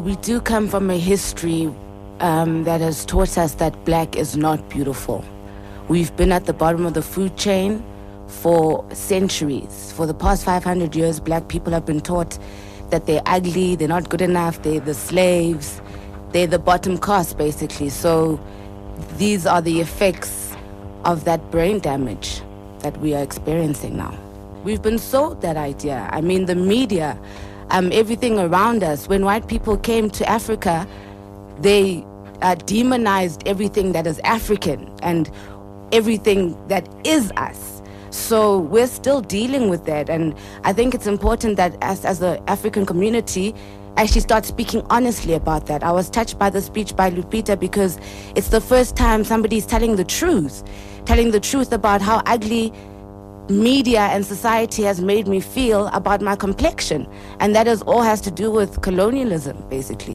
We do come from a history um, that has taught us that black is not beautiful. We've been at the bottom of the food chain for centuries. For the past 500 years, black people have been taught that they're ugly, they're not good enough, they're the slaves, they're the bottom caste, basically. So these are the effects of that brain damage that we are experiencing now. We've been sold that idea. I mean, the media, um, everything around us. When white people came to Africa, they uh, demonized everything that is African and everything that is us. So we're still dealing with that. And I think it's important that as, as the African community, actually start speaking honestly about that. I was touched by the speech by Lupita because it's the first time somebody's telling the truth, telling the truth about how ugly media and society has made me feel about my complexion. And that is all has to do with colonialism, basically.